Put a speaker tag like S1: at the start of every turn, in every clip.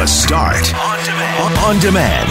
S1: The Start on demand. On demand.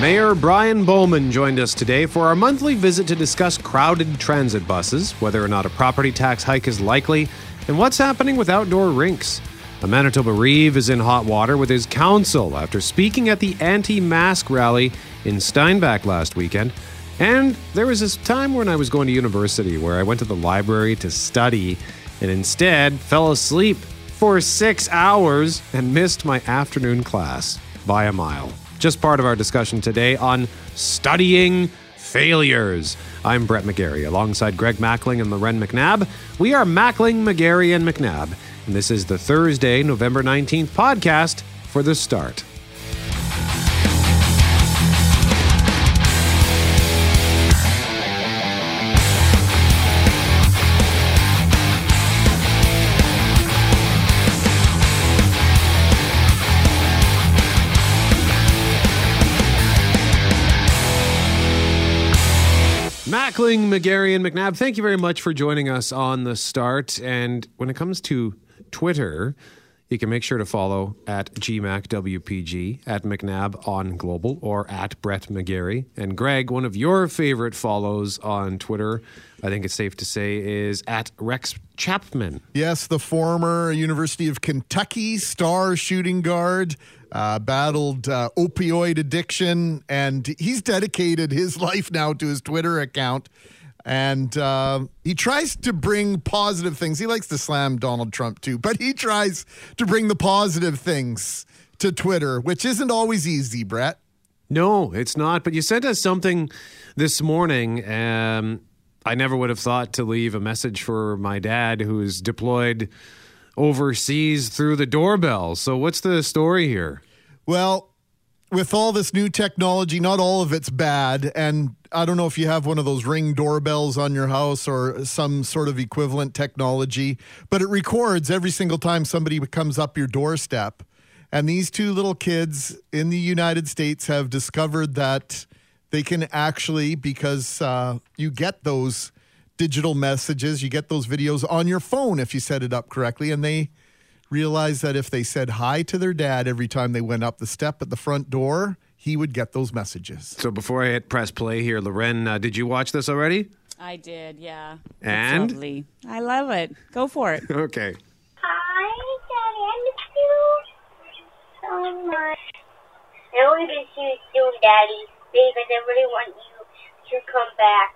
S2: Mayor Brian Bowman joined us today for our monthly visit to discuss crowded transit buses, whether or not a property tax hike is likely, and what's happening with outdoor rinks. A Manitoba Reeve is in hot water with his council after speaking at the anti mask rally in Steinbach last weekend. And there was this time when I was going to university where I went to the library to study and instead fell asleep for six hours and missed my afternoon class by a mile. Just part of our discussion today on studying failures. I'm Brett McGarry alongside Greg Mackling and Lauren McNabb. We are Mackling, McGarry, and McNabb, and this is the Thursday, November 19th podcast for the start. McGarry, and McNabb, thank you very much for joining us on the start. And when it comes to Twitter, you can make sure to follow at GMACWPG, at McNabb on Global, or at Brett McGarry. And Greg, one of your favorite follows on Twitter, I think it's safe to say, is at Rex Chapman.
S3: Yes, the former University of Kentucky star shooting guard uh, battled uh, opioid addiction, and he's dedicated his life now to his Twitter account. And uh, he tries to bring positive things. He likes to slam Donald Trump too, but he tries to bring the positive things to Twitter, which isn't always easy, Brett.
S2: No, it's not. But you sent us something this morning. Um, I never would have thought to leave a message for my dad who's deployed overseas through the doorbell. So, what's the story here?
S3: Well, with all this new technology, not all of it's bad. And I don't know if you have one of those ring doorbells on your house or some sort of equivalent technology, but it records every single time somebody comes up your doorstep. And these two little kids in the United States have discovered that they can actually, because uh, you get those digital messages, you get those videos on your phone if you set it up correctly, and they realized that if they said hi to their dad every time they went up the step at the front door, he would get those messages.
S2: So before I hit press play here, Lauren, uh, did you watch this already?
S4: I did, yeah.
S2: And?
S4: It's lovely. I love it. Go for it.
S2: Okay.
S5: Hi, Daddy. I miss you so much. I only miss you soon, Daddy, because I really want you to come back.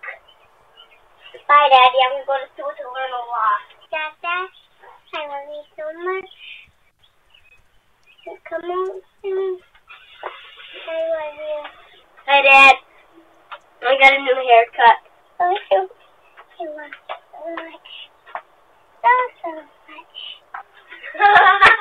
S5: Bye, Daddy. I'm going to go to school to learn a lot. Dada, I love you so much. Come on soon. I love you. Hi, Dad. I got a new haircut. Oh, so, I love you so much. So, so much.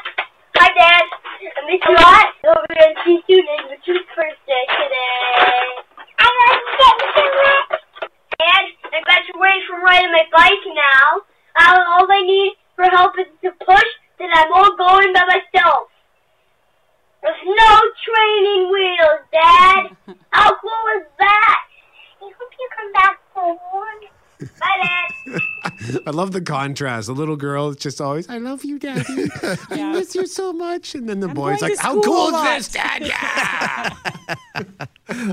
S5: Hi, Dad. I miss you a lot. We're going to see you soon. It's your birthday today. I love you so much. Dad, I graduated from riding my bike now. Now all I need for help to push, then I'm all going by myself. There's no training wheels, Dad. How cool is that? I hope you come back for one. Bye, Dad.
S2: I love the contrast. The little girl is just always, I love you, Daddy. I miss you so much. And then the
S4: I'm
S2: boy's
S4: going
S2: like,
S4: to
S2: How
S4: school
S2: cool
S4: a
S2: is this, Dad? Yeah.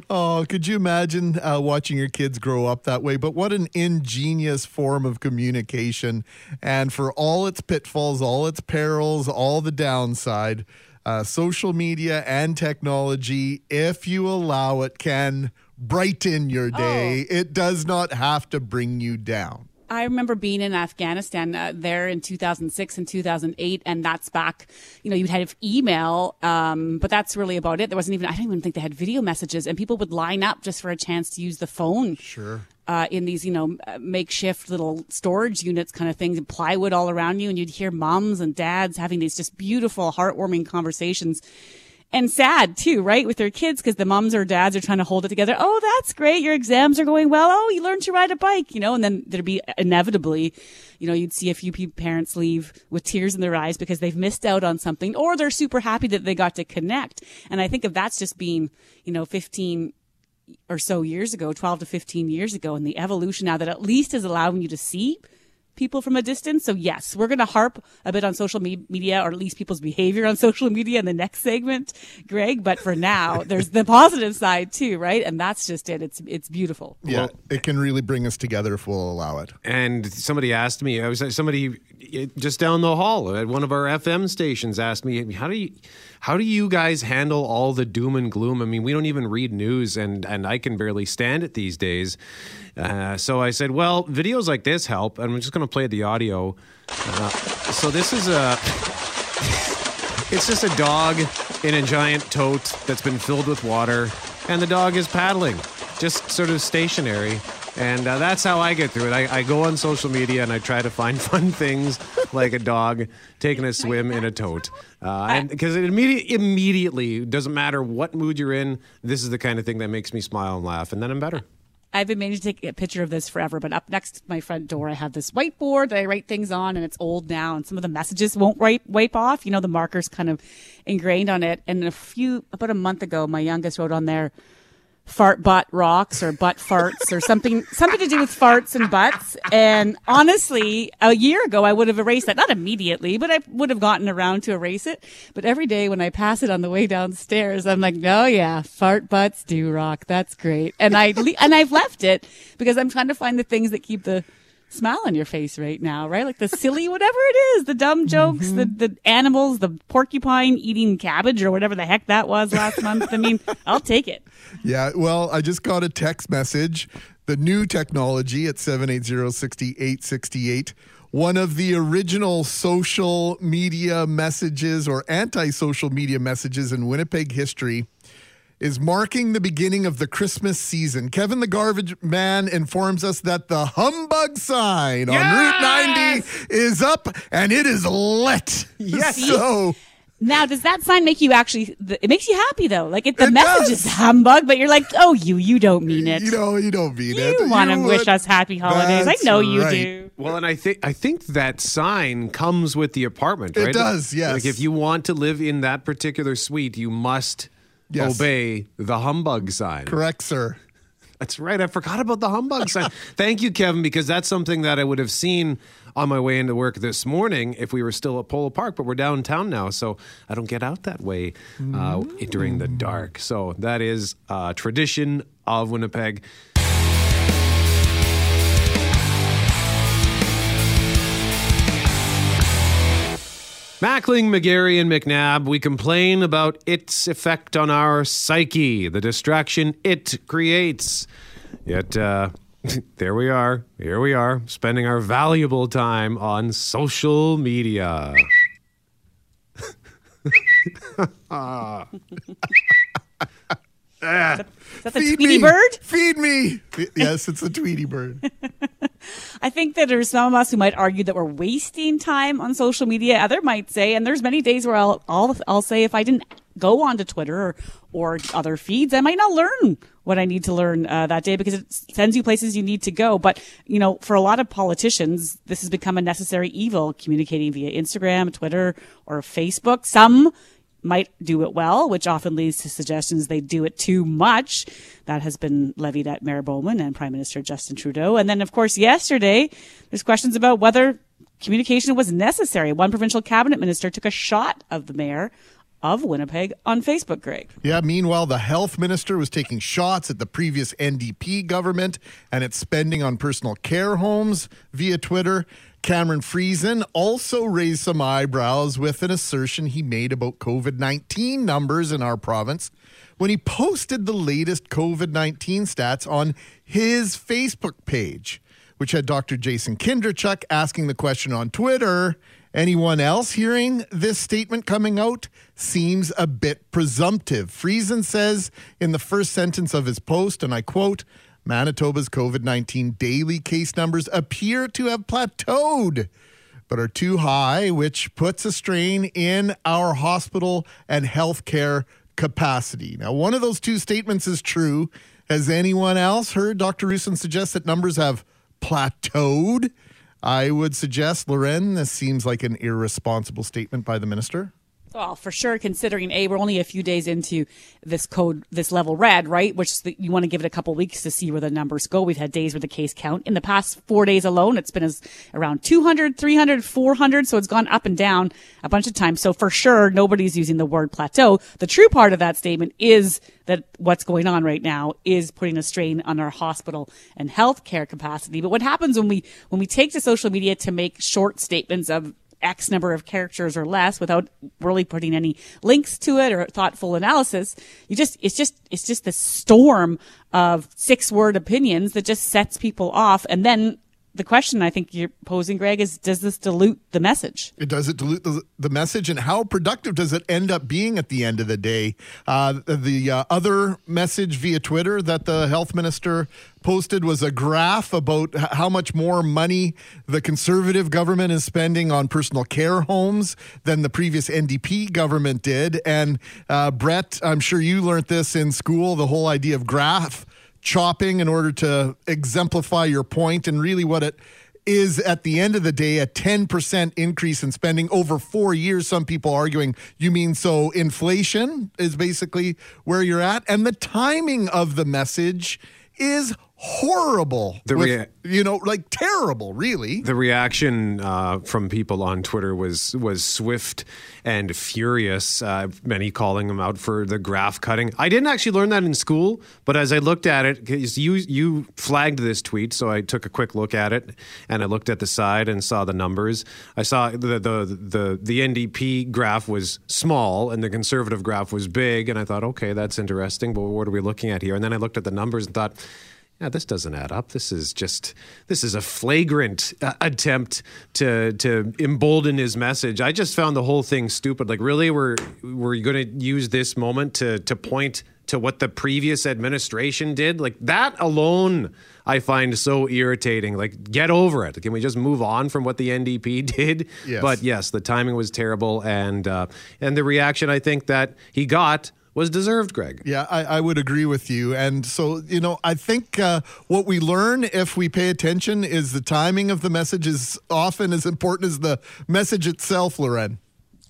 S3: Oh, could you imagine uh, watching your kids grow up that way? But what an ingenious form of communication. And for all its pitfalls, all its perils, all the downside, uh, social media and technology, if you allow it, can brighten your day. It does not have to bring you down.
S4: I remember being in Afghanistan uh, there in 2006 and 2008, and that's back. You know, you'd have email, um, but that's really about it. There wasn't even. I don't even think they had video messages, and people would line up just for a chance to use the phone.
S3: Sure.
S4: Uh, in these, you know, uh, makeshift little storage units kind of things, and plywood all around you, and you'd hear moms and dads having these just beautiful, heartwarming conversations. And sad too, right? With their kids, because the moms or dads are trying to hold it together. Oh, that's great. Your exams are going well. Oh, you learned to ride a bike, you know, and then there'd be inevitably, you know, you'd see a few parents leave with tears in their eyes because they've missed out on something or they're super happy that they got to connect. And I think if that's just being, you know, 15, or so years ago, 12 to 15 years ago, and the evolution now that at least is allowing you to see people from a distance. So yes, we're going to harp a bit on social me- media or at least people's behavior on social media in the next segment, Greg. But for now, there's the positive side too, right? And that's just it. It's, it's beautiful.
S3: Yeah, it can really bring us together if we'll allow it.
S2: And somebody asked me, I was somebody eh, just down the hall at one of our FM stations asked me, how do you, how do you guys handle all the doom and gloom? I mean, we don't even read news, and and I can barely stand it these days. Uh, so I said, well, videos like this help, and I'm just going to play the audio. Uh, so this is a. It's just a dog in a giant tote that's been filled with water, and the dog is paddling, just sort of stationary. And uh, that's how I get through it. I, I go on social media and I try to find fun things like a dog taking a swim in a tote. Uh, because it immediately, immediately doesn't matter what mood you're in, this is the kind of thing that makes me smile and laugh, and then I'm better.
S4: I've been meaning to take a picture of this forever, but up next to my front door, I have this whiteboard that I write things on, and it's old now, and some of the messages won't wipe wipe off. You know, the markers kind of ingrained on it. And a few about a month ago, my youngest wrote on there, "Fart butt rocks" or "butt farts" or something something to do with farts and butts. And honestly, a year ago, I would have erased that, not immediately, but I would have gotten around to erase it. But every day when I pass it on the way downstairs, I'm like, oh yeah, fart butts do rock. That's great. And I and I've left it because I'm trying to find the things that keep the smile on your face right now, right? Like the silly, whatever it is, the dumb jokes, the, mm-hmm. the animals, the porcupine eating cabbage or whatever the heck that was last month. I mean, I'll take it.
S3: Yeah, well, I just got a text message. The new technology at 780-6868. One of the original social media messages or anti-social media messages in Winnipeg history is marking the beginning of the Christmas season. Kevin the Garbage Man informs us that the humbug sign on Route 90 is up and it is lit.
S2: Yes.
S3: So
S4: Now, does that sign make you actually? It makes you happy though. Like it, the
S3: It
S4: message
S3: does.
S4: is humbug, but you're like, oh, you, you don't mean it.
S3: you know you don't mean it.
S4: You want to wish us happy holidays. I know you
S3: right.
S4: do.
S2: Well, and I think I think that sign comes with the apartment, Right?
S3: It does, yes.
S2: Like if you want to live in that particular suite, you must
S3: Yes.
S2: obey the humbug sign.
S3: Correct, sir.
S2: That's right. I forgot about the humbug sign. Thank you, Kevin, because that's something that I would have seen on my way into work this morning if we were still at Polo Park, but we're downtown now, so I don't get out that way uh, during the dark. So that is a tradition of Winnipeg. Mackling, McGarry, and McNabb, we complain about its effect on our psyche, the distraction it creates. Yet, uh, there we are. Here we are, spending our valuable time on social media.
S4: Is that the
S3: Feed
S4: Tweety
S3: me.
S4: Bird?
S3: Feed me. yes, it's a Tweety Bird.
S4: I think that there's some of us who might argue that we're wasting time on social media. Other might say, and there's many days where I'll I'll, I'll say if I didn't go onto Twitter or, or other feeds, I might not learn what I need to learn uh, that day because it sends you places you need to go. But you know, for a lot of politicians, this has become a necessary evil, communicating via Instagram, Twitter, or Facebook. Some might do it well, which often leads to suggestions they do it too much. That has been levied at Mayor Bowman and Prime Minister Justin Trudeau. And then, of course, yesterday, there's questions about whether communication was necessary. One provincial cabinet minister took a shot of the mayor of Winnipeg on Facebook, Greg.
S3: Yeah, meanwhile, the health minister was taking shots at the previous NDP government and its spending on personal care homes via Twitter. Cameron Friesen also raised some eyebrows with an assertion he made about COVID 19 numbers in our province when he posted the latest COVID 19 stats on his Facebook page, which had Dr. Jason Kindrachuk asking the question on Twitter. Anyone else hearing this statement coming out seems a bit presumptive. Friesen says in the first sentence of his post, and I quote, Manitoba's COVID 19 daily case numbers appear to have plateaued, but are too high, which puts a strain in our hospital and healthcare capacity. Now, one of those two statements is true. Has anyone else heard Dr. Roussin suggest that numbers have plateaued? I would suggest, Lauren, this seems like an irresponsible statement by the minister.
S4: Well, for sure, considering A, we're only a few days into this code, this level red, right? Which the, you want to give it a couple weeks to see where the numbers go. We've had days where the case count in the past four days alone, it's been as around 200, 300, 400. So it's gone up and down a bunch of times. So for sure, nobody's using the word plateau. The true part of that statement is that what's going on right now is putting a strain on our hospital and healthcare capacity. But what happens when we, when we take to social media to make short statements of X number of characters or less without really putting any links to it or thoughtful analysis. You just, it's just, it's just this storm of six word opinions that just sets people off. And then the question I think you're posing, Greg, is does this dilute the message?
S3: It does it dilute the, the message, and how productive does it end up being at the end of the day? Uh, the uh, other message via Twitter that the health minister posted was a graph about how much more money the conservative government is spending on personal care homes than the previous NDP government did. And uh, Brett, I'm sure you learned this in school the whole idea of graph chopping in order to exemplify your point and really what it is at the end of the day a 10% increase in spending over four years. Some people arguing you mean so inflation is basically where you're at. And the timing of the message is horrible.
S2: The
S3: with-
S2: rea-
S3: you know, like terrible, really.
S2: The reaction uh, from people on Twitter was was swift and furious. Uh, many calling them out for the graph cutting. I didn't actually learn that in school, but as I looked at it, 'cause you you flagged this tweet, so I took a quick look at it and I looked at the side and saw the numbers. I saw the the the the NDP graph was small and the conservative graph was big, and I thought, okay, that's interesting. But what are we looking at here? And then I looked at the numbers and thought yeah, this doesn't add up. This is just this is a flagrant uh, attempt to to embolden his message. I just found the whole thing stupid. Like, really, we're we're going to use this moment to to point to what the previous administration did. Like that alone, I find so irritating. Like, get over it. Can we just move on from what the NDP did?
S3: Yes.
S2: But yes, the timing was terrible, and uh, and the reaction I think that he got was deserved. Greg.
S3: Yeah, I, I would agree with you. And so, you know, I think uh, what we learn if we pay attention is the timing of the message is often as important as the message itself, Lauren.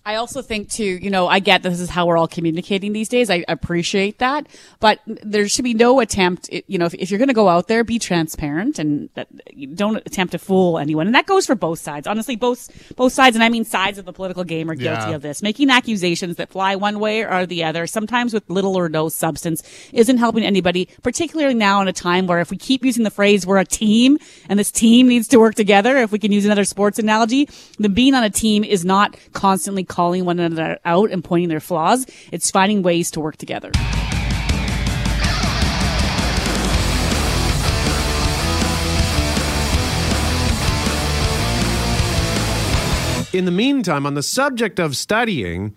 S4: I also think too, you know, I get this is how we're all communicating these days. I appreciate that, but there should be no attempt, you know, if, if you're going to go out there, be transparent and that, don't attempt to fool anyone. And that goes for both sides. Honestly, both, both sides, and I mean sides of the political game are guilty
S3: Yeah.
S4: of this. Making accusations that fly one way or the other, sometimes with little or no substance, isn't helping anybody, particularly now in a time where if we keep using the phrase, we're a team and this team needs to work together, if we can use another sports analogy, then being on a team is not constantly calling one another out and pointing their flaws. It's finding ways to work together.
S2: In the meantime, on the subject of studying,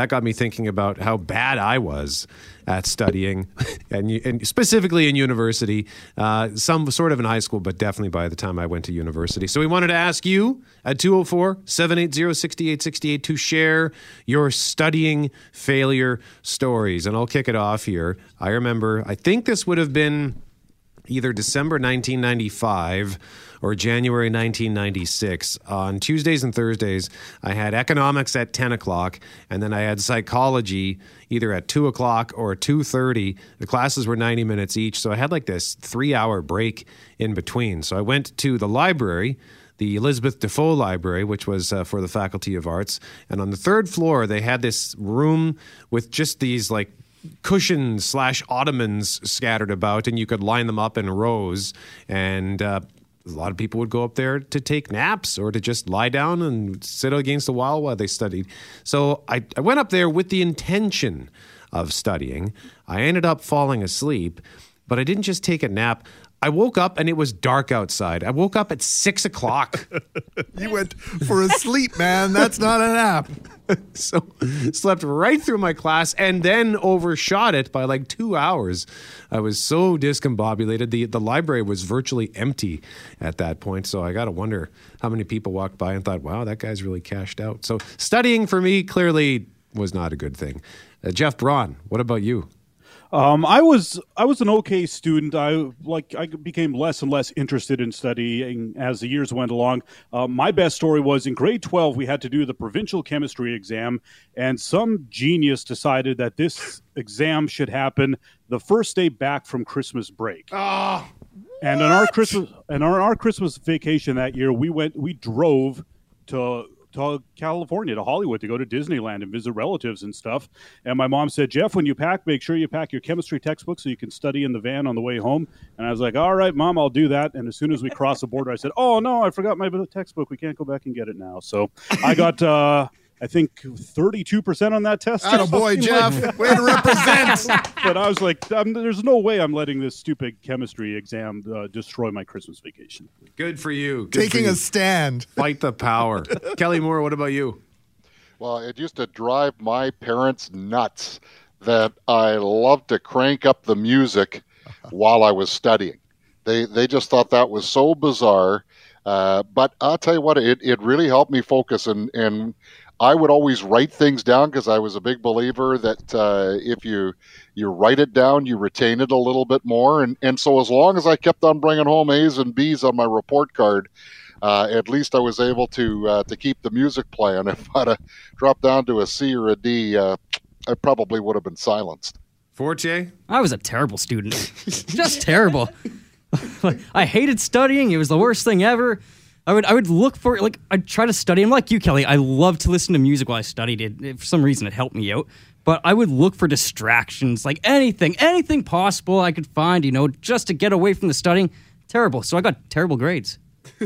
S2: that got me thinking about how bad I was at studying, and, and specifically in university, uh, some sort of in high school, but definitely by the time I went to university. So we wanted to ask you at 204 780 6868 to share your studying failure stories. And I'll kick it off here. I remember, I think this would have been either December 1995 or January 1996. On Tuesdays and Thursdays, I had economics at 10 o'clock, and then I had psychology either at 2 o'clock or 2.30. The classes were 90 minutes each, so I had like this three-hour break in between. So I went to the library, the Elizabeth Dafoe Library, which was uh, for the Faculty of Arts. And on the third floor, they had this room with just these like cushions slash ottomans scattered about, and you could line them up in rows. And uh, a lot of people would go up there to take naps or to just lie down and sit against the wall while they studied. So I, I went up there with the intention of studying. I ended up falling asleep, but I didn't just take a nap. I woke up and it was dark outside. I woke up at six o'clock.
S3: You went for a sleep, man. That's not an app.
S2: so slept right through my class and then overshot it by like two hours. I was so discombobulated. The the library was virtually empty at that point. So I gotta wonder how many people walked by and thought, wow, that guy's really cashed out. So studying for me clearly was not a good thing. Uh, Jeff Braun, what about you?
S6: Um, I was I was an okay student. I like I became less and less interested in studying as the years went along. Uh, my best story was in grade twelve. We had to do the provincial chemistry exam, and some genius decided that this exam should happen the first day back from Christmas break.
S2: Oh,
S6: and on our Christmas and on our Christmas vacation that year, we went we drove to to California to Hollywood to go to Disneyland and visit relatives and stuff. And my mom said, "Jeff, when you pack, make sure you pack your chemistry textbook so you can study in the van on the way home." And I was like, "All right, mom, I'll do that." And as soon as we crossed the border, I said, "Oh no, I forgot my textbook. We can't go back and get it now." So I got. Uh, I think 32% on that test.
S3: Oh boy, Jeff.
S6: Like
S3: Way to represent.
S6: but I was like, I'm, there's no way I'm letting this stupid chemistry exam uh, destroy my Christmas vacation.
S2: good for you. Good
S3: Taking
S2: for
S3: a stand.
S2: Fight the power. Kelly Moore, what about you?
S7: Well, it used to drive my parents nuts that I loved to crank up the music while I was studying. They they just thought that was so bizarre. Uh, but I'll tell you what, it, it really helped me focus, and, and I would always write things down because I was a big believer that uh, if you you write it down, you retain it a little bit more. And and so as long as I kept on bringing home A's and B's on my report card, uh, at least I was able to uh, to keep the music playing. If I'd have dropped down to a C or a D, uh, I probably would have been silenced.
S2: Forte?
S8: I was a terrible student. Just terrible. I hated studying. It was the worst thing ever. I would I would look for like I'd try to study. I'm like you, Kelly. I love to listen to music while I studied. It for some reason it helped me out. But I would look for distractions, like anything, anything possible I could find, you know, just to get away from the studying. Terrible. So I got terrible grades.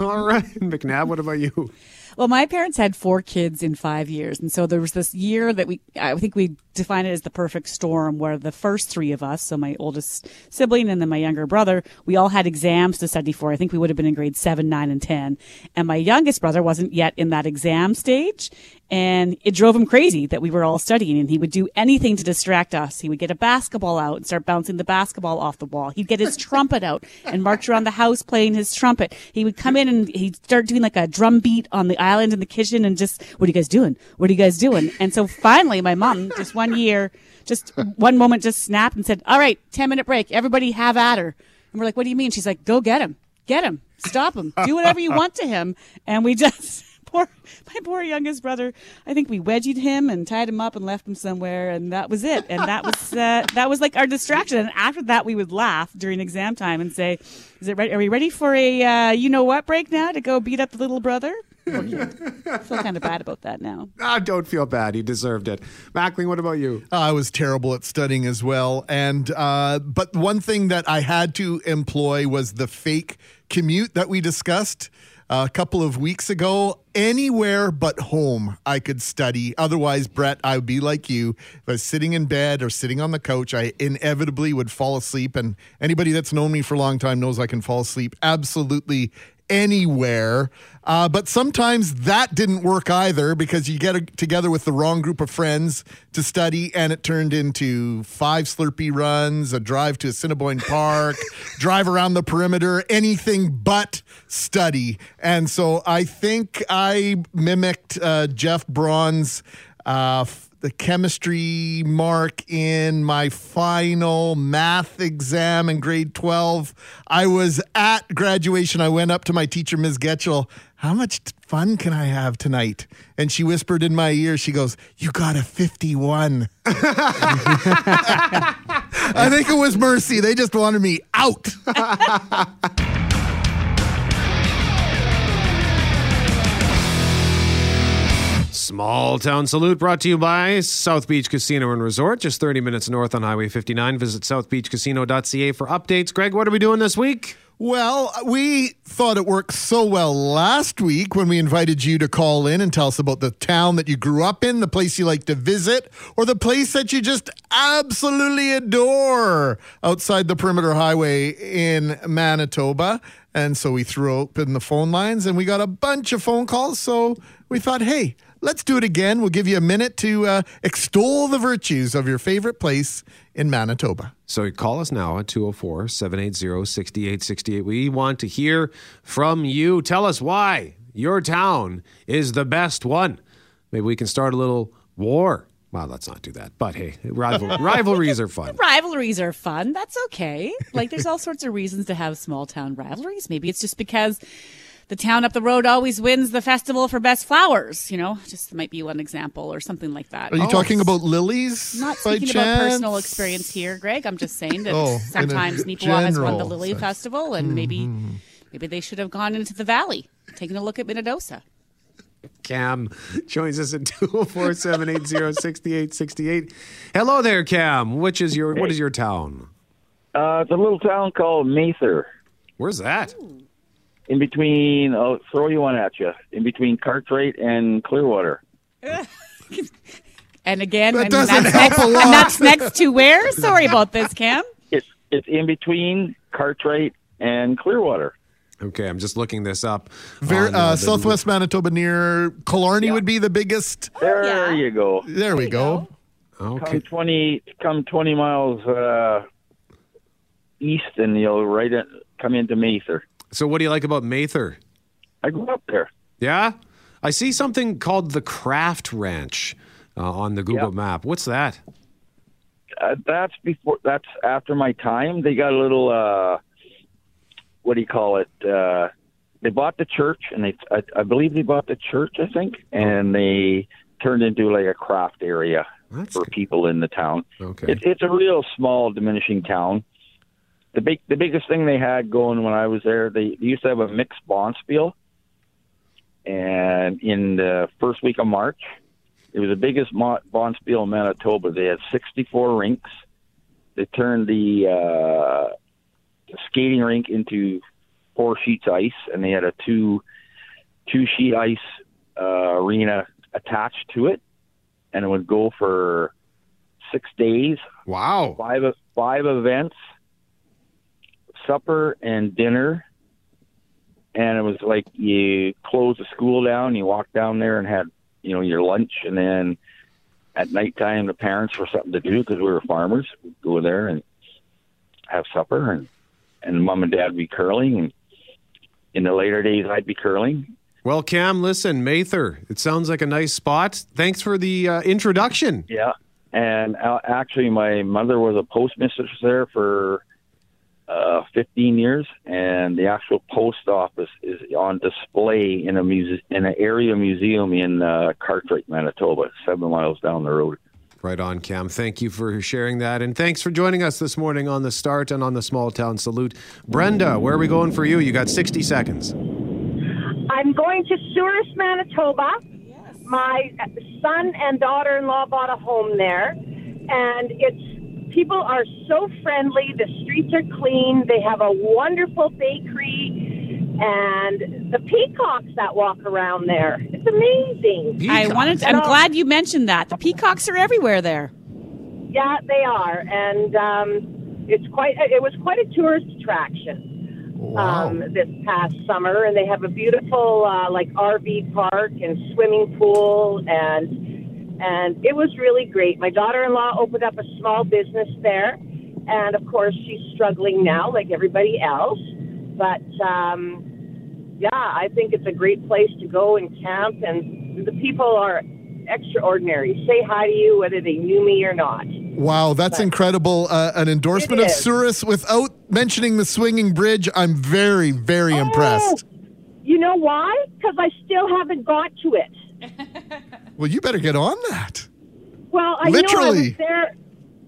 S2: All right. McNabb, what about you?
S4: Well, my parents had four kids in five years. And so there was this year that we, I think we define it as the perfect storm where the first three of us, so my oldest sibling and then my younger brother, we all had exams to study for. I think we would have been in grade seven, nine, and 10. And my youngest brother wasn't yet in that exam stage. And it drove him crazy that we were all studying and he would do anything to distract us. He would get a basketball out and start bouncing the basketball off the wall. He'd get his trumpet out and march around the house playing his trumpet. He would come in and he'd start doing like a drum beat on the island in the kitchen and just, what are you guys doing? What are you guys doing? And so finally my mom, just one year, just one moment just snapped and said, all right, 10 minute break. Everybody have at her. And we're like, what do you mean? She's like, go get him. Get him. Stop him. Do whatever you want to him. And we just, poor, my poor youngest brother, I think we wedgied him and tied him up and left him somewhere. And that was it. And that was, uh, that was like our distraction. And after that, we would laugh during exam time and say, is it ready? Are we ready for a, uh, you know what break now to go beat up the little brother? I feel kind of bad about that now.
S2: Ah, don't feel bad. He deserved it. Mackling, what about you?
S3: I was terrible at studying as well, and uh, but one thing that I had to employ was the fake commute that we discussed uh, a couple of weeks ago. Anywhere but home, I could study. Otherwise, Brett, I would be like you. If I was sitting in bed or sitting on the couch, I inevitably would fall asleep. And anybody that's known me for a long time knows I can fall asleep absolutely anywhere. Uh, but sometimes that didn't work either because you get a, together with the wrong group of friends to study, and it turned into five Slurpee runs, a drive to Assiniboine Park, drive around the perimeter, anything but study. And so I think I mimicked uh, Jeff Braun's. Uh, the chemistry mark in my final math exam in grade 12. I was at graduation. I went up to my teacher, Ms. Getchell. How much fun can I have tonight? And she whispered in my ear, she goes, You got a 51. I think it was mercy. They just wanted me out.
S2: Small Town Salute brought to you by South Beach Casino and Resort, just 30 minutes north on Highway 59. Visit southbeachcasino.ca for updates. Greg, what are we doing this week?
S3: Well, we thought it worked so well last week when we invited you to call in and tell us about the town that you grew up in, the place you like to visit, or the place that you just absolutely adore outside the Perimeter Highway in Manitoba. And so we threw open the phone lines and we got a bunch of phone calls. So we thought, hey, let's do it again. We'll give you a minute to uh, extol the virtues of your favorite place in Manitoba.
S2: So call us now at 204 780 6868. We want to hear from you. Tell us why your town is the best one. Maybe we can start a little war Well, let's not do that. But hey, rival, rivalries are fun.
S4: Rivalries are fun. That's okay. Like there's all sorts of reasons to have small town rivalries. Maybe it's just because the town up the road always wins the festival for best flowers. You know, just might be one example or something like that.
S3: Are you
S2: Oh.
S3: talking about lilies?
S4: I'm not
S3: by
S4: speaking about personal experience here, Greg. I'm just saying that
S3: Oh, in a
S4: sometimes Neepawa has won the Lily
S3: sense.
S4: Festival, and maybe maybe they should have gone into the valley, taken a look at Minnedosa.
S2: Cam joins us at 204 780 6868. Hello there, Cam. Which is your what is your town?
S9: Uh, it's a little town called Mather,
S2: Where's that?
S9: In between. I'll throw you one at you. In between Cartwright and Clearwater.
S4: And again,
S3: That
S4: and
S3: doesn't
S4: that's
S3: help
S4: next,
S3: a lot.
S4: And that's next to where? Sorry about this, Cam.
S9: It's it's in between Cartwright and Clearwater.
S2: Okay, I'm just looking this up.
S3: Ver-
S2: on,
S3: uh,
S2: the-
S3: Southwest Manitoba near Killarney would be the biggest.
S9: There
S4: yeah.
S9: you go.
S3: There we go.
S2: Okay.
S9: Come twenty, come twenty miles uh, east, and you'll right in, come into Mather.
S2: So, what do you like about Mather?
S9: I grew up there.
S2: Yeah, I see something called the Craft Ranch uh, on the Google
S9: Yep.
S2: map. What's that?
S9: Uh, that's before. That's after my time. They got a little. Uh, what do you call it? Uh, they bought the church, and they. I, I believe they bought the church. I think, and they turned into like a craft area
S2: That's
S9: for
S2: good.
S9: people in the town.
S2: Okay.
S9: It, it's a real small, diminishing town. The big, the biggest thing they had going when I was there, they, they used to have a mixed bonspiel, and in the first week of March, it was the biggest mo- bonspiel in Manitoba. They had 64 rinks. They turned the, uh, the skating rink into four sheets of ice, and they had a two two sheet ice uh, arena attached to it, and it would go for six days,
S2: Wow.
S9: five five events, supper and dinner, and it was like you closed the school down, you walked down there and had you know your lunch, and then at nighttime the parents were something to do because we were farmers. We'd go there and have supper, and and mom and dad would be curling, and in the later days I'd be curling.
S2: Well, Cam, listen, Mather, it sounds like a nice spot. Thanks for the uh, introduction.
S9: Yeah, and uh, actually, my mother was a postmistress there for uh, 15 years, and the actual post office is on display in a muse- in an area museum in uh, Cartwright, Manitoba, seven miles down the road.
S2: Right on, Cam. Thank you for sharing that. And thanks for joining us this morning on the start and on the small town salute. Brenda, where are we going for you? You got 60 seconds.
S10: I'm going to Souris, Manitoba. My son and daughter-in-law bought a home there, and it's people are so friendly. The streets are clean. They have a wonderful bakery, and the peacocks that walk around there. It's amazing.
S4: I wanted.
S10: To, I'm
S4: glad you mentioned that. The peacocks are everywhere there.
S10: Yeah, they are, and um, it's quite. It was quite a tourist attraction. um, this past summer, and they have a beautiful uh, like RV park and swimming pool, and and it was really great. My daughter-in-law opened up a small business there, and of course she's struggling now, like everybody else. But um, yeah, I think it's a great place to go and camp, and the people are extraordinary. Say hi to you whether they knew me or not.
S3: Wow, that's incredible. Uh, an endorsement of
S10: is.
S3: Souris without mentioning the swinging bridge. I'm very, very impressed.
S10: Oh, you know why? Because I still haven't got to it.
S3: Well, you better get on that.
S10: Well, I know I
S3: Literally.
S10: was there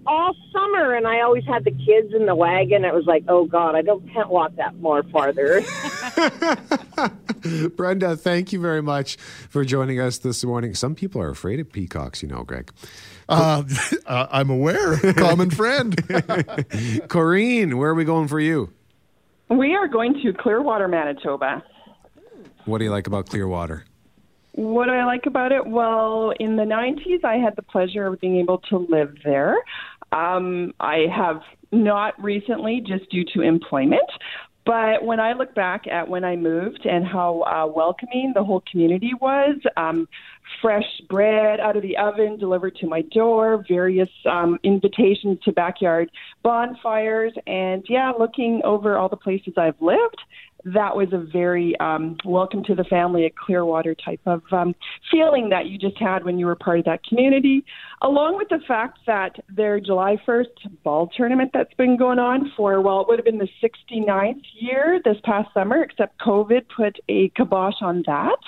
S10: all summer, and I always had the kids in the wagon. It was like, oh God, I don't can't walk that more farther.
S2: Brenda, thank you very much for joining us this morning. Some people are afraid of peacocks, you know, Greg.
S3: Uh, uh, I'm aware. Common friend.
S2: Corrine, where are we going for you?
S11: We are going to Clearwater, Manitoba.
S2: What do you like about Clearwater?
S11: What do I like about it? Well, in the 90s, I had the pleasure of being able to live there. Um, I have not recently, just due to employment. But when I look back at when I moved and how uh, welcoming the whole community was, um, fresh bread out of the oven delivered to my door, various um, invitations to backyard bonfires, and yeah, looking over all the places I've lived, that was a very um, welcome to the family at Clearwater type of um, feeling that you just had when you were part of that community, along with the fact that their July 1st ball tournament that's been going on for, well, it would have been the 69th year this past summer, except COVID put a kibosh on that.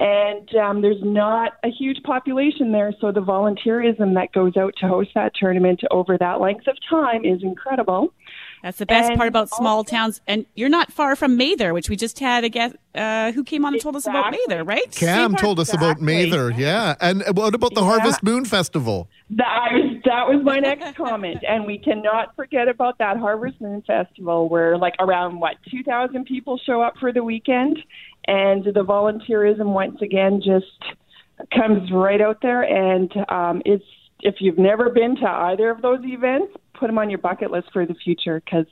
S11: And um, there's not a huge population there, so the volunteerism that goes out to host that tournament over that length of time is incredible.
S4: That's the best
S11: And
S4: part about small towns. And you're not far from Mather, which we just had a guest uh, who came on and told us about Mather, right?
S3: Cam told us about Mather, yeah. And what about the Harvest Moon Festival?
S11: That was that was my next comment, and we cannot forget about that Harvest Moon Festival, where like around what two thousand people show up for the weekend, and the volunteerism once again just comes right out there, and um, it's if you've never been to either of those events, put them on your bucket list for the future because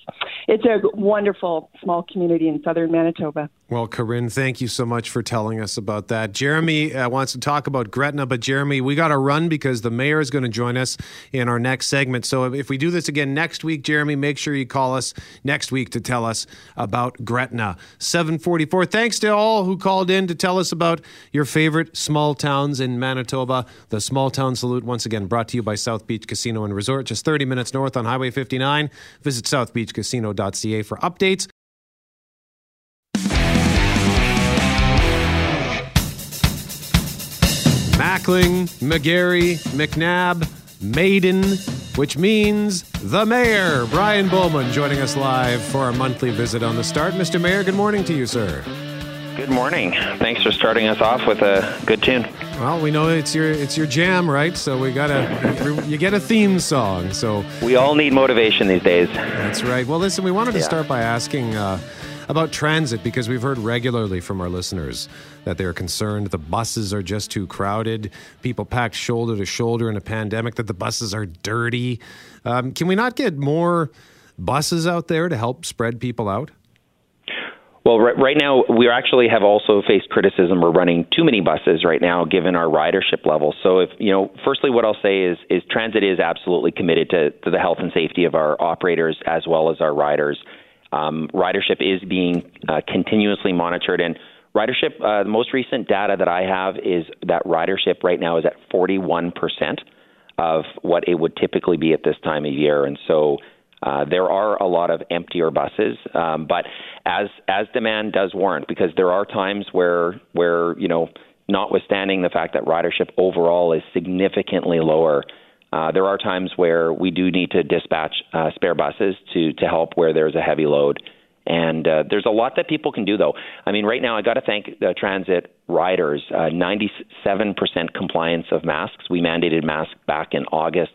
S11: it's a wonderful small community in southern Manitoba.
S2: Well, Corinne, thank you so much for telling us about that. Jeremy uh, wants to talk about Gretna, but Jeremy, we got to run because the mayor is going to join us in our next segment. So if we do this again next week, Jeremy, make sure you call us next week to tell us about Gretna. 744. Thanks to all who called in to tell us about your favorite small towns in Manitoba. The Small Town Salute, once again, brought to you by South Beach Casino and Resort, just 30 minutes north on Highway 59. Visit southbeachcasino.ca for updates. Mackling, McGarry, McNabb, Maiden, which means the mayor, Brian Bowman, joining us live for our monthly visit on the start. Mr. Mayor, good morning to you, sir.
S12: Good morning. Thanks for starting us off with a good tune.
S2: Well, we know it's your it's your jam, right? So we gotta you get a theme song. So
S12: We all need motivation these days.
S2: That's right. Well, listen, we wanted to
S12: Yeah.
S2: start by asking uh, about transit because we've heard regularly from our listeners that they're concerned the buses are just too crowded, people packed shoulder to shoulder in a pandemic, that the buses are dirty. Um, can we not get more buses out there to help spread people out?
S12: Well, right, now we actually have also faced criticism. We're running too many buses right now, given our ridership level. So, if you know, firstly, what I'll say is, is transit is absolutely committed to, to the health and safety of our operators as well as our riders. Um, ridership is being uh, continuously monitored, and ridership. Uh, the most recent data that I have is that ridership right now is at 41 percent of what it would typically be at this time of year, and so. Uh, there are a lot of emptier buses, um, but as as demand does warrant, because there are times where where you know, notwithstanding the fact that ridership overall is significantly lower, uh, there are times where we do need to dispatch uh, spare buses to to help where there's a heavy load. And uh, there's a lot that people can do, though. I mean, right now, I got to thank the transit riders. Uh, 97% compliance of masks. We mandated masks back in August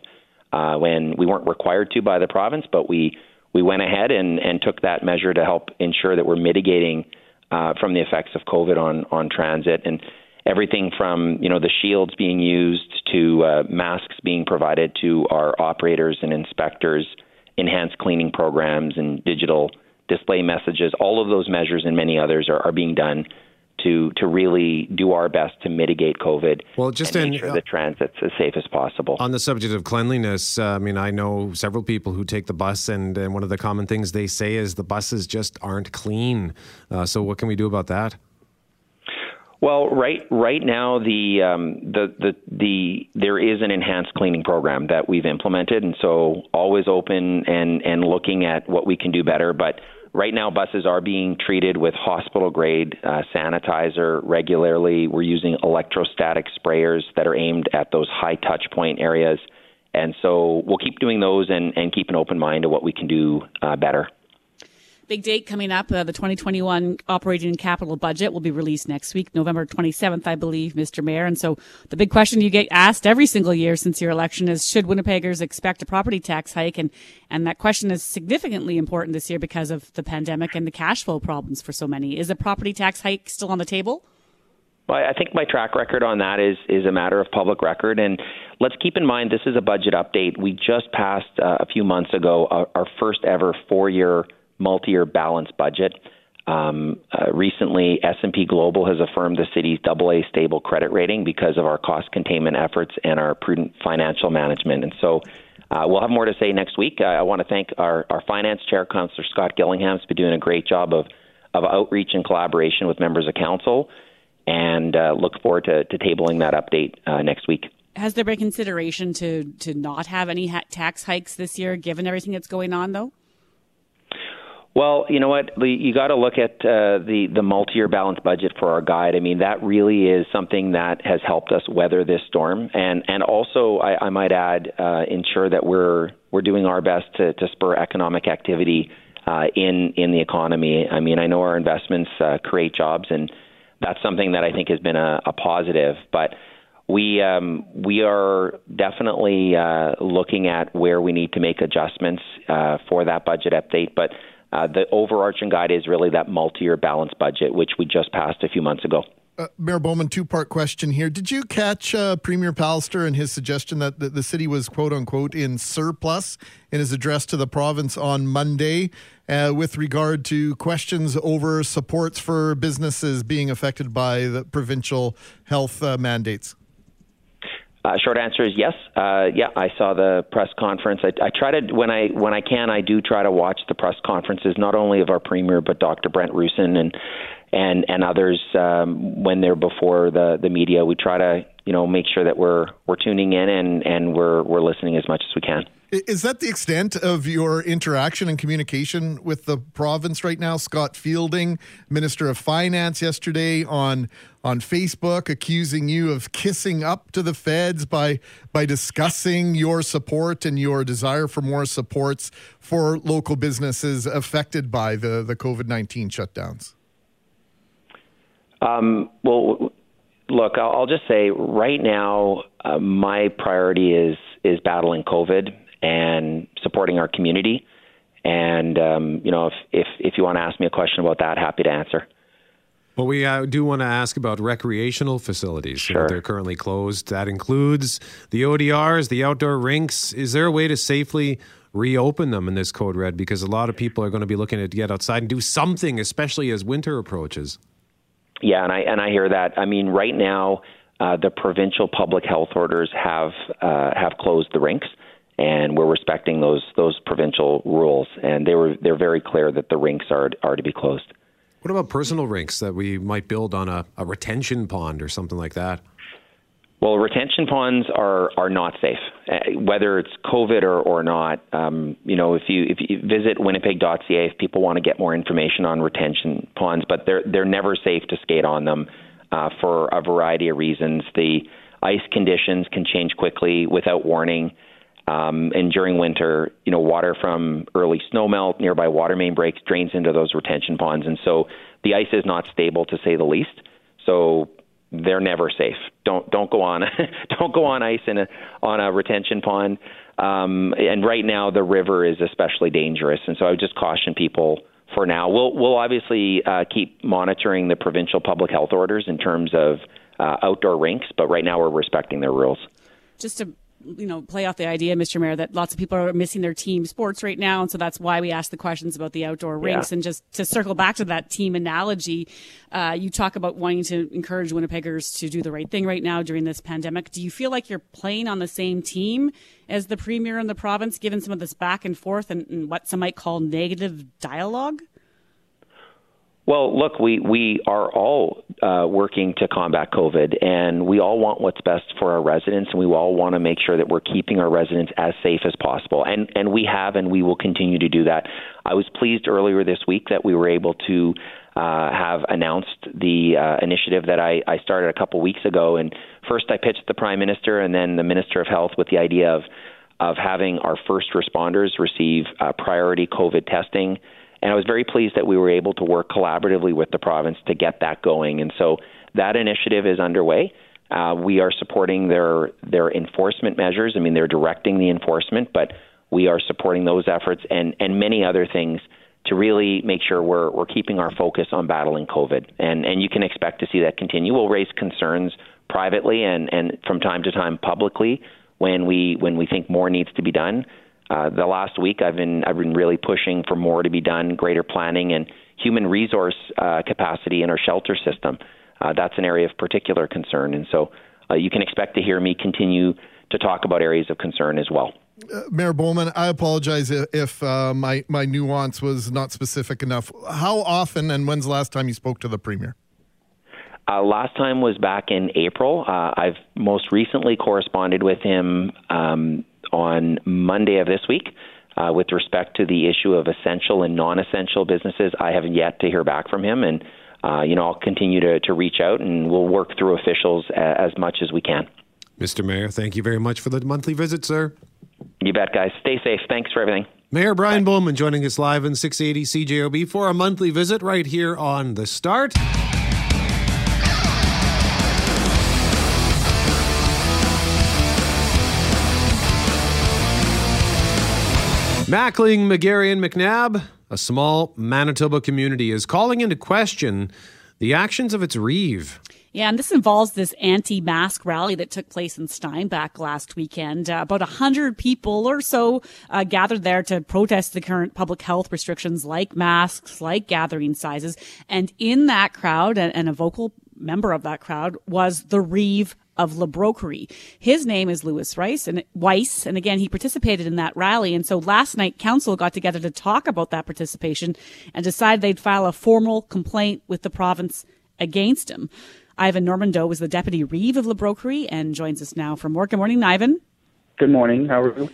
S12: uh, when we weren't required to by the province, but we we went ahead and, and took that measure to help ensure that we're mitigating uh, from the effects of COVID on on transit and everything from you know the shields being used to uh, masks being provided to our operators and inspectors, enhanced cleaning programs and digital display messages. All of those measures and many others are, are being done to to really do our best to mitigate COVID.
S2: Well, just
S12: and
S2: in-
S12: make sure that transit's as safe as possible.
S2: On the subject of cleanliness, uh, I mean, I know several people who take the bus, and, and one of the common things they say is the buses just aren't clean. Uh, so, what can we do about that?
S12: Well, right right now the um, the the the there is an enhanced cleaning program that we've implemented, and so always open and and looking at what we can do better. But right now, buses are being treated with hospital grade uh, sanitizer regularly. We're using electrostatic sprayers that are aimed at those high touch point areas, and so we'll keep doing those and and keep an open mind to what we can do uh, better.
S4: Big date coming up. Uh, the 2021 operating capital budget will be released next week, November 27th, I believe, Mr. Mayor. And so the big question you get asked every single year since your election is, should Winnipeggers expect a property tax hike? And, and that question is significantly important this year because of the pandemic and the cash flow problems for so many. Is a property tax hike still on the table?
S12: Well, I think my track record on that is is a matter of public record, and let's keep in mind this is a budget update. We just passed uh, a few months ago our, our first ever four year multi-year balanced budget. Um, uh, recently, S&P Global has affirmed the city's AA stable credit rating because of our cost containment efforts and our prudent financial management. And so, uh, we'll have more to say next week. Uh, I want to thank our, our finance chair, Councillor Scott Gillingham, has been doing a great job of of outreach and collaboration with members of council, and uh, look forward to, to tabling that update uh, next week.
S4: Has there been consideration to to not have any ha- tax hikes this year, given everything that's going on, though?
S12: Well, you know what? You got to look at uh, the the multi-year balanced budget for our guide. I mean, that really is something that has helped us weather this storm, and and also I, I might add, uh, ensure that we're we're doing our best to, to spur economic activity uh, in in the economy. I mean, I know our investments uh, create jobs, and that's something that I think has been a, a positive, but we um, we are definitely uh, looking at where we need to make adjustments uh, for that budget update. But uh, the overarching guide is really that multi-year balanced budget, which we just passed a few months ago.
S3: Uh, Mayor Bowman, two part question here. Did you catch uh, Premier Pallister and his suggestion that the, the, city was quote unquote in surplus in his address to the province on Monday uh, with regard to questions over supports for businesses being affected by the provincial health uh, mandates?
S12: Uh, short answer is yes. Uh, yeah, I saw the press conference. I, I try to when I when I can, I do try to watch the press conferences, not only of our premier but Dr. Brent Roussin and and and others um, when they're before the the media. We try to you know make sure that we're we're tuning in and and we're we're listening as much as we can.
S3: Is that the extent of your interaction and communication with the province right now? Scott Fielding, Minister of Finance, yesterday on on Facebook, accusing you of kissing up to the feds by by discussing your support and your desire for more supports for local businesses affected by the the COVID nineteen shutdowns.
S12: Um, well, look, I'll, just say right now, uh, my priority is is battling COVID and supporting our community. And um, you know, if, if if you want to ask me a question about that, happy to answer.
S2: Well, we uh, do want to ask about recreational facilities.
S12: Sure.
S2: they're currently closed. That includes the ODRs, the outdoor rinks. Is there a way to safely reopen them in this code red? Because a lot of people are going to be looking to get outside and do something, especially as winter approaches.
S12: Yeah, and I and I hear that. I mean, right now, uh, the provincial public health orders have uh, have closed the rinks and we're respecting those those provincial rules. And they were they're very clear that the rinks are are to be closed.
S2: What about personal rinks that we might build on a, a retention pond or something like that?
S12: Well, retention ponds are are not safe, uh, whether it's COVID or or not. Um, you know, if you if you visit Winnipeg.ca, if people want to get more information on retention ponds, but they're they're never safe to skate on them uh, for a variety of reasons. The ice conditions can change quickly without warning. Um, and during winter, you know, water from early snowmelt, nearby water main breaks drains into those retention ponds, and so the ice is not stable to say the least. So they're never safe. Don't don't go on don't go on ice in a on a retention pond. Um, and right now, the river is especially dangerous, and so I would just caution people for now. We'll we'll obviously uh, keep monitoring the provincial public health orders in terms of uh, outdoor rinks, but right now we're respecting their rules.
S4: Just to you know, play off the idea, Mr. Mayor, that lots of people are missing their team sports right now. And so that's why we asked the questions about the outdoor rinks. Yeah. And just to circle back to that team analogy, uh, you talk about wanting to encourage Winnipeggers to do the right thing right now during this pandemic. Do you feel like you're playing on the same team as the Premier in the province, given some of this back and forth and, and what some might call negative dialogue?
S12: Well, look, we, we are all uh, working to combat COVID, and we all want what's best for our residents, and we all want to make sure that we're keeping our residents as safe as possible. And, and we have, and we will continue to do that. I was pleased earlier this week that we were able to uh, have announced the uh, initiative that I, I started a couple weeks ago. And first, I pitched the Prime Minister and then the Minister of Health with the idea of, of having our first responders receive uh, priority COVID testing and I was very pleased that we were able to work collaboratively with the province to get that going. And so that initiative is underway. Uh, we are supporting their their enforcement measures. I mean, they're directing the enforcement, but we are supporting those efforts and and many other things to really make sure we're we're keeping our focus on battling COVID. And and you can expect to see that continue. We'll raise concerns privately and and from time to time publicly when we when we think more needs to be done. Uh, the last week, I've been I've been really pushing for more to be done, greater planning and human resource uh, capacity in our shelter system. Uh, that's an area of particular concern, and so uh, you can expect to hear me continue to talk about areas of concern as well.
S3: Mayor Bowman, I apologize if, if uh, my my nuance was not specific enough. How often and when's the last time you spoke to the premier?
S12: Uh, last time was back in April. Uh, I've most recently corresponded with him um, on Monday of this week. Uh, with respect to the issue of essential and non-essential businesses, I have yet to hear back from him, and uh, you know I'll continue to, to reach out, and we'll work through officials a, as much as we can.
S2: Mr. Mayor, thank you very much for the monthly visit, sir.
S12: You bet, guys. Stay safe. Thanks for everything.
S2: Mayor Brian Bowman joining us live in 680 CJOB for a monthly visit right here on The Start. Mackling, McGarry, and McNabb, a small Manitoba community, is calling into question the actions of its Reeve.
S4: Yeah, and this involves this anti-mask rally that took place in Steinbach last weekend. Uh, about a hundred people or so uh, gathered there to protest the current public health restrictions, like masks, like gathering sizes. And in that crowd, and, and a vocal member of that crowd was the Reeve of La Broquerie. His name is Louis Rice and Weiss, and again he participated in that rally. And so last night, council got together to talk about that participation and decide they'd file a formal complaint with the province against him. Ivan Normandeau was the deputy reeve of La Broquerie and joins us now from more. Good morning, Ivan.
S13: Good morning. How are you?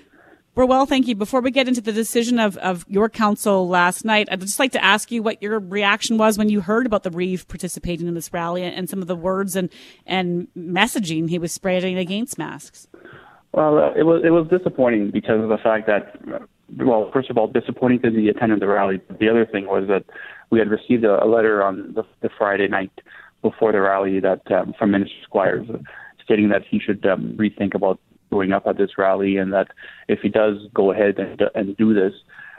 S4: Well, thank you. Before we get into the decision of, of your council last night, I'd just like to ask you what your reaction was when you heard about the Reeve participating in this rally and some of the words and, and messaging he was spreading against masks.
S13: Well, uh, it was it was disappointing because of the fact that, well, first of all, disappointing because he attended the rally. The other thing was that we had received a, a letter on the, the Friday night before the rally that um, from Minister Squires stating that he should um, rethink about going up at this rally, and that if he does go ahead and, and do this,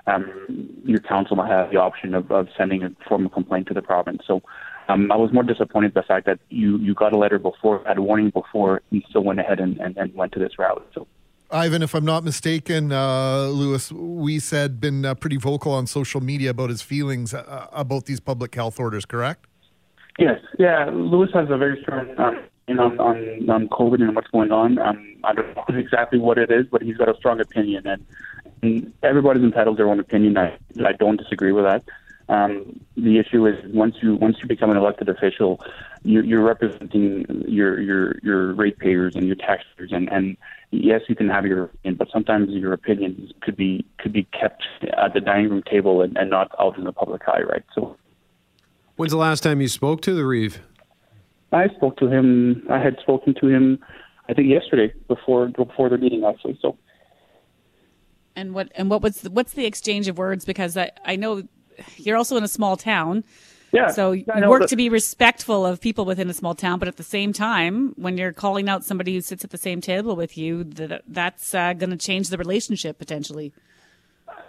S13: um, your council might have the option of, of sending a formal complaint to the province. So um, I was more disappointed the fact that you, you got a letter before, had a warning before, he still went ahead and, and, and went to this rally. So.
S3: Ivan, if I'm not mistaken, uh, Louis, we said been uh, pretty vocal on social media about his feelings uh, about these public health orders, correct?
S13: Yes, yeah. Louis has a very strong um, on, on on COVID and what's going on. Um, I don't know exactly what it is, but he's got a strong opinion, and, and everybody's entitled to their own opinion. I I don't disagree with that. Um, the issue is once you once you become an elected official, you're, you're representing your your your ratepayers and your taxpayers, and and yes, you can have your opinion, but sometimes your opinions could be could be kept at the dining room table and, and not out in the public eye, right? So.
S2: When's the last time you spoke to the Reeve?
S13: I spoke to him. I had spoken to him, I think yesterday before before the meeting actually. So.
S4: And what and what was the, what's the exchange of words? Because I I know you're also in a small town.
S13: Yeah.
S4: So you work to be respectful of people within a small town, but at the same time, when you're calling out somebody who sits at the same table with you, that that's uh, going to change the relationship potentially.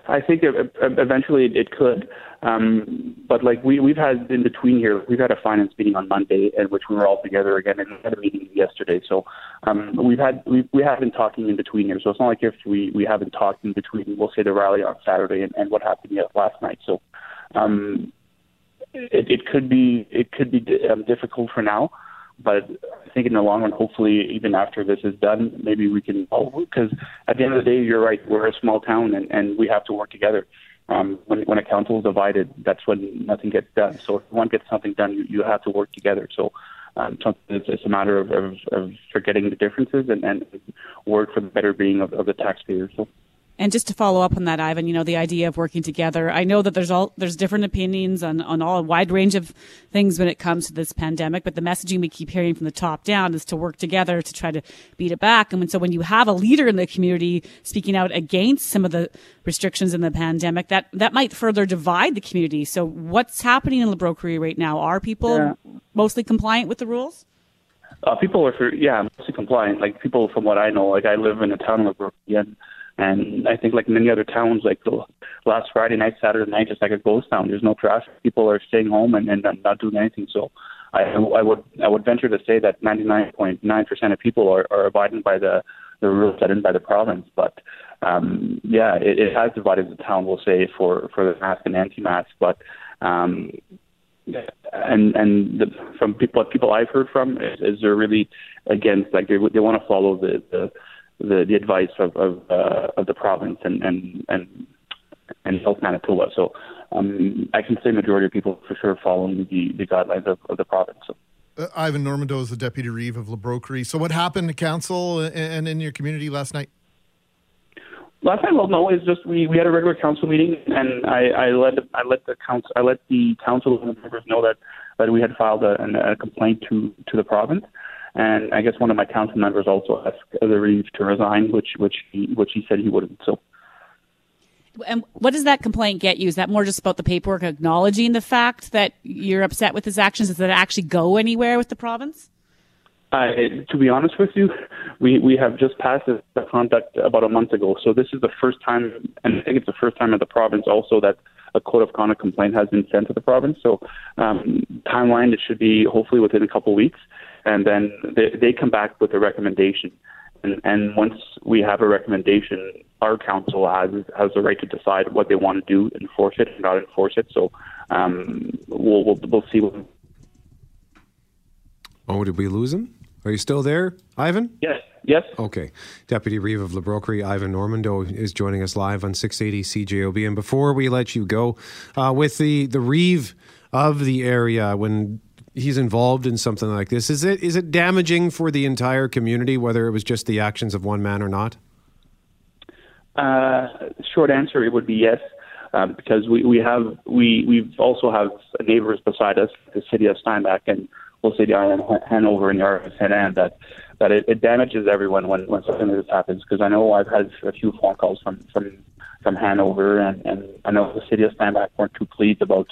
S13: I think eventually it could. Um, but like we we've had in between here, we've had a finance meeting on Monday, in which we were all together again, and we had a meeting yesterday. So um, we've had we we have been talking in between here. So it's not like if we we haven't talked in between. We'll say the rally on Saturday and, and what happened last night. So um, it, it could be it could be um, difficult for now. But I think in the long run, hopefully, even after this is done, maybe we can. Because at the end of the day, you're right. We're a small town, and, and we have to work together. Um, when when a council is divided, that's when nothing gets done. So if one gets something done, you, you have to work together. So um, it's, it's a matter of, of, of forgetting the differences and, and work for the better being of, of the taxpayers. So.
S4: And just to follow up on that, Ivan, you know, the idea of working together. I know that there's all there's different opinions on, on all a wide range of things when it comes to this pandemic, but the messaging we keep hearing from the top down is to work together to try to beat it back. And so when you have a leader in the community speaking out against some of the restrictions in the pandemic, that that might further divide the community. So what's happening in La Broquerie right now? Are people yeah. mostly compliant with the rules?
S13: Uh, people are, yeah, mostly compliant. Like people, from what I know, like I live in a town of La Broquerie, and and I think like many other towns, like the last Friday night, Saturday night, just like a ghost town. There's no traffic. People are staying home and, and not doing anything. So I, I would I would venture to say that 99.9% of people are, are abiding by the the rules set in by the province. But um, yeah, it, it has divided the town. We'll say for for the mask and anti-mask, but. Um, and and the, from people people I've heard from is, is they're really against like they they want to follow the the the, the advice of of, uh, of the province and and and and Health Manitoba. So um, I can say majority of people for sure following the, the guidelines of, of the province. So.
S3: Uh, Ivan Normandeau is the deputy reeve of La Broquerie. So, what happened to council and in your community last night?
S13: Last night, well, no, it's just we, we had a regular council meeting, and I, I let I let the council I let the council members know that that we had filed a, a complaint to to the province, and I guess one of my council members also asked the reeve to resign, which which he which he said he wouldn't. So.
S4: And what does that complaint get you? Is that more just about the paperwork acknowledging the fact that you're upset with his actions? Does that actually go anywhere with the province?
S13: Uh, to be honest with you, we, we have just passed the conduct about a month ago. So this is the first time, and I think it's the first time in the province also that a code of conduct complaint has been sent to the province. So um, timeline, it should be hopefully within a couple of weeks, and then they, they come back with a recommendation. And, and once we have a recommendation, our council has has the right to decide what they want to do, enforce it, or not enforce it. So um, we'll, we'll we'll see. What...
S2: Oh, did we lose him? Are you still there, Ivan?
S13: Yes. Yes.
S2: Okay. Deputy Reeve of La Broquerie, Ivan Normandeau, is joining us live on 680 CJOB. And before we let you go, uh, with the, the Reeve of the area, when he's involved in something like this, is it is it damaging for the entire community, whether it was just the actions of one man or not?
S13: Uh, short answer, it would be yes. Um, because we, we have we we also have neighbors beside us, the city of Steinbach, and we'll say the Island Hanover and the Arvis and that that it, it damages everyone when when something like this happens. Because I know I've had a few phone calls from from from Hanover, and and I know the city of Steinbach weren't too pleased about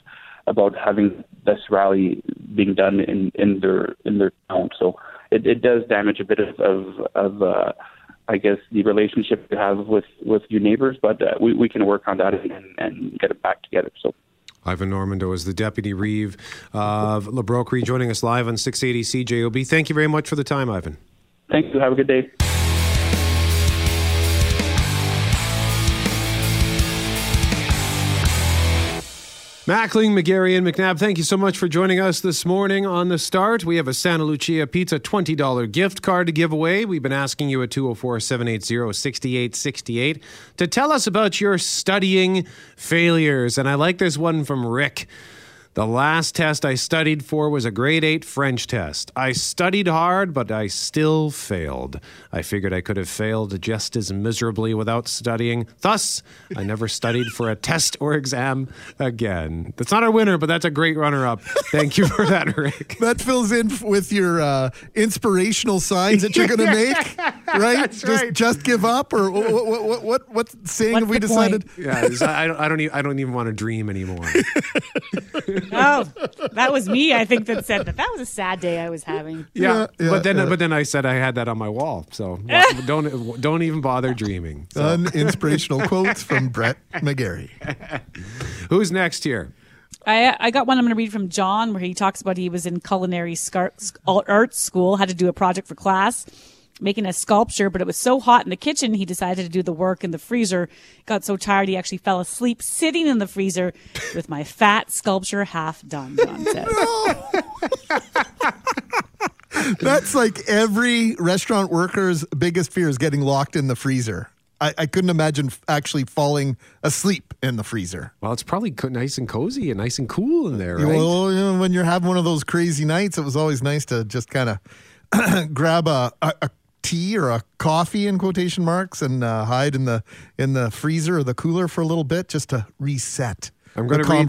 S13: about having this rally being done in in their in their town. So it, it does damage a bit of of, of uh, I guess the relationship you have with with your neighbors, but uh, we we can work on that and, and get it back together. So.
S2: Ivan Normandeau is the deputy reeve of La Broquerie, joining us live on 680 CJOB. Thank you very much for the time, Ivan.
S13: Thank you. Have a good day.
S2: Mackling, McGarry, and McNabb, thank you so much for joining us this morning on The Start. We have a Santa Lucia Pizza $20 gift card to give away. We've been asking you at 204 780 6868 to tell us about your studying failures. And I like this one from Rick. The last test I studied for was a grade 8 French test. I studied hard, but I still failed. I figured I could have failed just as miserably without studying. Thus, I never studied for a test or exam again. That's not our winner, but that's a great runner up. Thank you for that, Rick.
S3: that fills in with your uh, inspirational signs that you're going to make, right?
S2: That's
S3: just,
S2: right.
S3: just give up, or what? What? What, what, what saying
S4: What's
S3: have we decided?
S4: point?
S2: Yeah, I don't, I don't, even, I don't even want to dream anymore.
S4: oh, that was me. I think that said that. That was a sad day I was having.
S2: Yeah,
S3: Yeah, yeah,
S2: but then,
S3: yeah.
S2: but then I said I had that on my wall. So well, don't, don't even bother dreaming. So,
S3: Uninspirational quotes from Brett McGarry.
S2: who's next here?
S4: I I got one I'm going to read from John where he talks about he was in culinary scar- arts school, had to do a project for class, making a sculpture, but it was so hot in the kitchen he decided to do the work in the freezer. Got so tired he actually fell asleep sitting in the freezer with my fat sculpture half done. John says.
S3: That's like every restaurant worker's biggest fear is getting locked in the freezer. I, I couldn't imagine f- actually falling asleep in the freezer.
S2: Well, it's probably co- nice and cozy and nice and cool in there, right?
S3: Well, you know, when you're having one of those crazy nights, it was always nice to just kind of grab a, a, a tea or a coffee in quotation marks and uh, hide in the in the freezer or the cooler for a little bit just to reset
S2: I'm
S3: the
S2: going to read.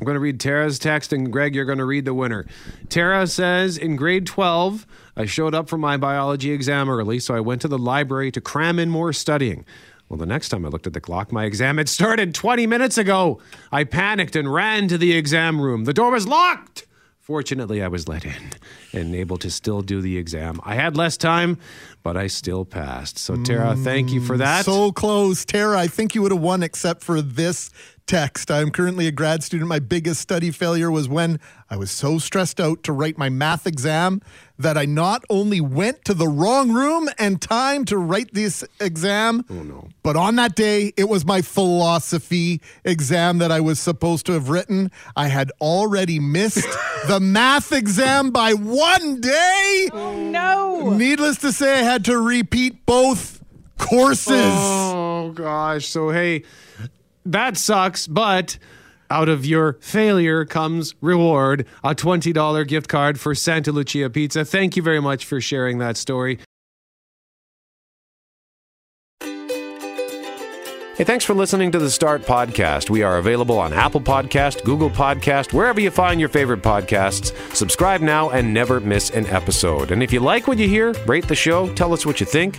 S2: I'm going to read Tara's text, and Greg, you're going to read the winner. Tara says, in grade 12, I showed up for my biology exam early, so I went to the library to cram in more studying. Well, the next time I looked at the clock, my exam had started 20 minutes ago. I panicked and ran to the exam room. The door was locked. Fortunately, I was let in and able to still do the exam. I had less time, but I still passed. So, Tara, thank you for that.
S3: Mm, so close. Tara, I think you would have won except for this text. I'm currently a grad student. My biggest study failure was when I was so stressed out to write my math exam that I not only went to the wrong room and time to write this exam,
S2: oh, no.
S3: but on that day, it was my philosophy exam that I was supposed to have written. I had already missed the math exam by one day.
S4: Oh, no.
S3: Needless to say, I had to repeat both courses.
S2: Oh gosh. So hey, that sucks, but out of your failure comes reward a $20 gift card for Santa Lucia Pizza. Thank you very much for sharing that story. Hey, thanks for listening to the Start Podcast. We are available on Apple Podcast, Google Podcast, wherever you find your favorite podcasts. Subscribe now and never miss an episode. And if you like what you hear, rate the show, tell us what you think.